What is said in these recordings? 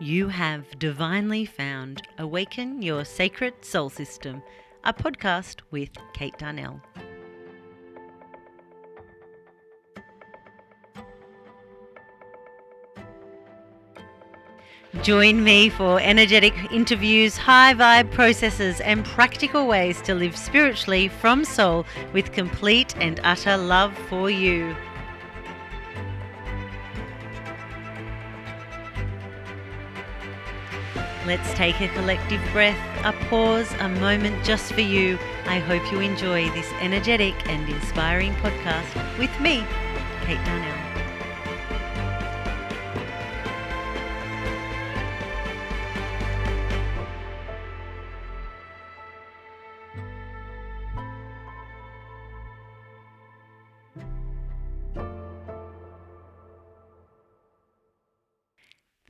You have divinely found Awaken Your Sacred Soul System, a podcast with Kate Darnell. Join me for energetic interviews, high vibe processes, and practical ways to live spiritually from soul with complete and utter love for you. Let's take a collective breath, a pause, a moment just for you. I hope you enjoy this energetic and inspiring podcast with me, Kate Darnell.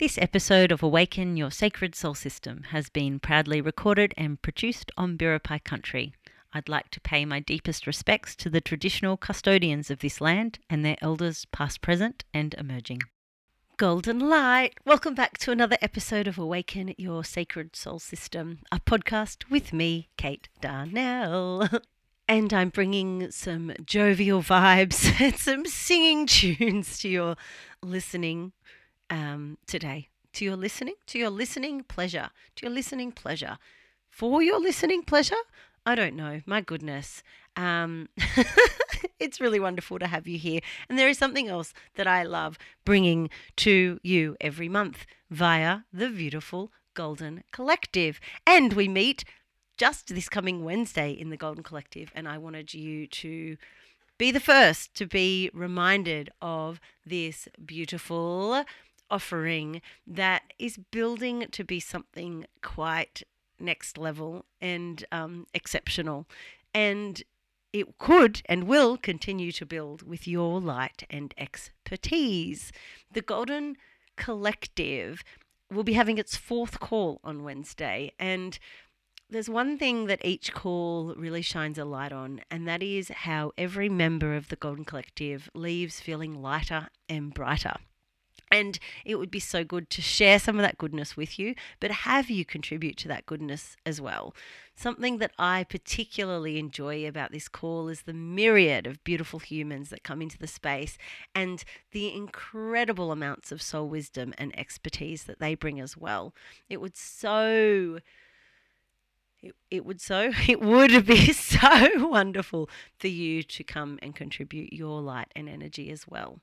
This episode of Awaken Your Sacred Soul System has been proudly recorded and produced on Biripi country. I'd like to pay my deepest respects to the traditional custodians of this land and their elders, past, present, and emerging. Golden Light, welcome back to another episode of Awaken Your Sacred Soul System, a podcast with me, Kate Darnell. And I'm bringing some jovial vibes and some singing tunes to your listening um, today to your listening, to your listening pleasure, to your listening pleasure. For your listening pleasure? I don't know. My goodness. Um, it's really wonderful to have you here. And there is something else that I love bringing to you every month via the beautiful Golden Collective. And we meet just this coming Wednesday in the Golden Collective. And I wanted you to be the first to be reminded of this beautiful offering that is building to be something quite next level and um, exceptional. And it could and will continue to build with your light and expertise. The Golden Collective will be having its fourth call on Wednesday. And there's one thing that each call really shines a light on, and that is how every member of the Golden Collective leaves feeling lighter and brighter. And it would be so good to share some of that goodness with you, but have you contribute to that goodness as well. Something that I particularly enjoy about this call is the myriad of beautiful humans that come into the space and the incredible amounts of soul wisdom and expertise that they bring as well. It would so it, it would so it would be so wonderful for you to come and contribute your light and energy as well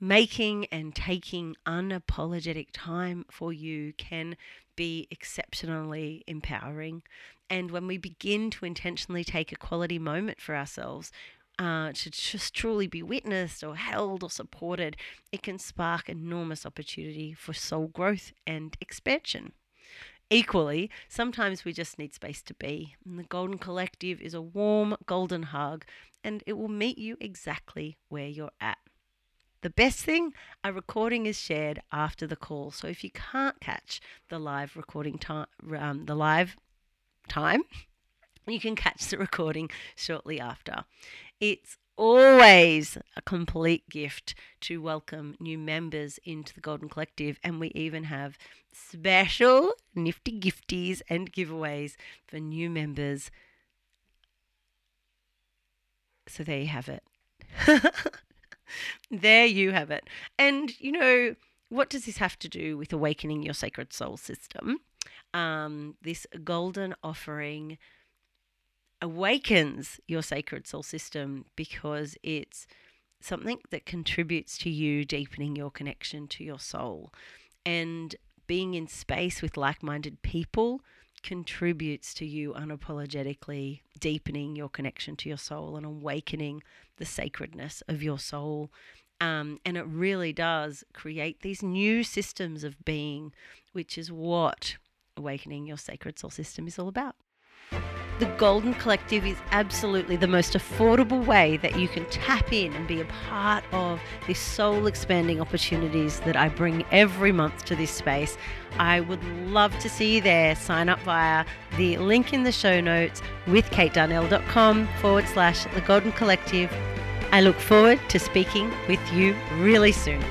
making and taking unapologetic time for you can be exceptionally empowering. And when we begin to intentionally take a quality moment for ourselves, uh, to just truly be witnessed or held or supported, it can spark enormous opportunity for soul growth and expansion. Equally, sometimes we just need space to be. And the Golden Collective is a warm golden hug, and it will meet you exactly where you're at. The best thing, a recording is shared after the call. So if you can't catch the live recording time, um, the live time, you can catch the recording shortly after. It's always a complete gift to welcome new members into the Golden Collective, and we even have special nifty gifties and giveaways for new members. So there you have it. there you have it. And, you know, what does this have to do with awakening your sacred soul system? Um, this golden offering awakens your sacred soul system because it's something that contributes to you deepening your connection to your soul. And being in space with like minded people contributes to you unapologetically deepening your connection to your soul and awakening the sacredness of your soul. Um, and it really does create these new systems of being, which is what awakening your sacred soul system is all about. The Golden Collective is absolutely the most affordable way that you can tap in and be a part of the soul expanding opportunities that I bring every month to this space. I would love to see you there. Sign up via the link in the show notes with katedarnell.com forward slash the Golden Collective. I look forward to speaking with you really soon.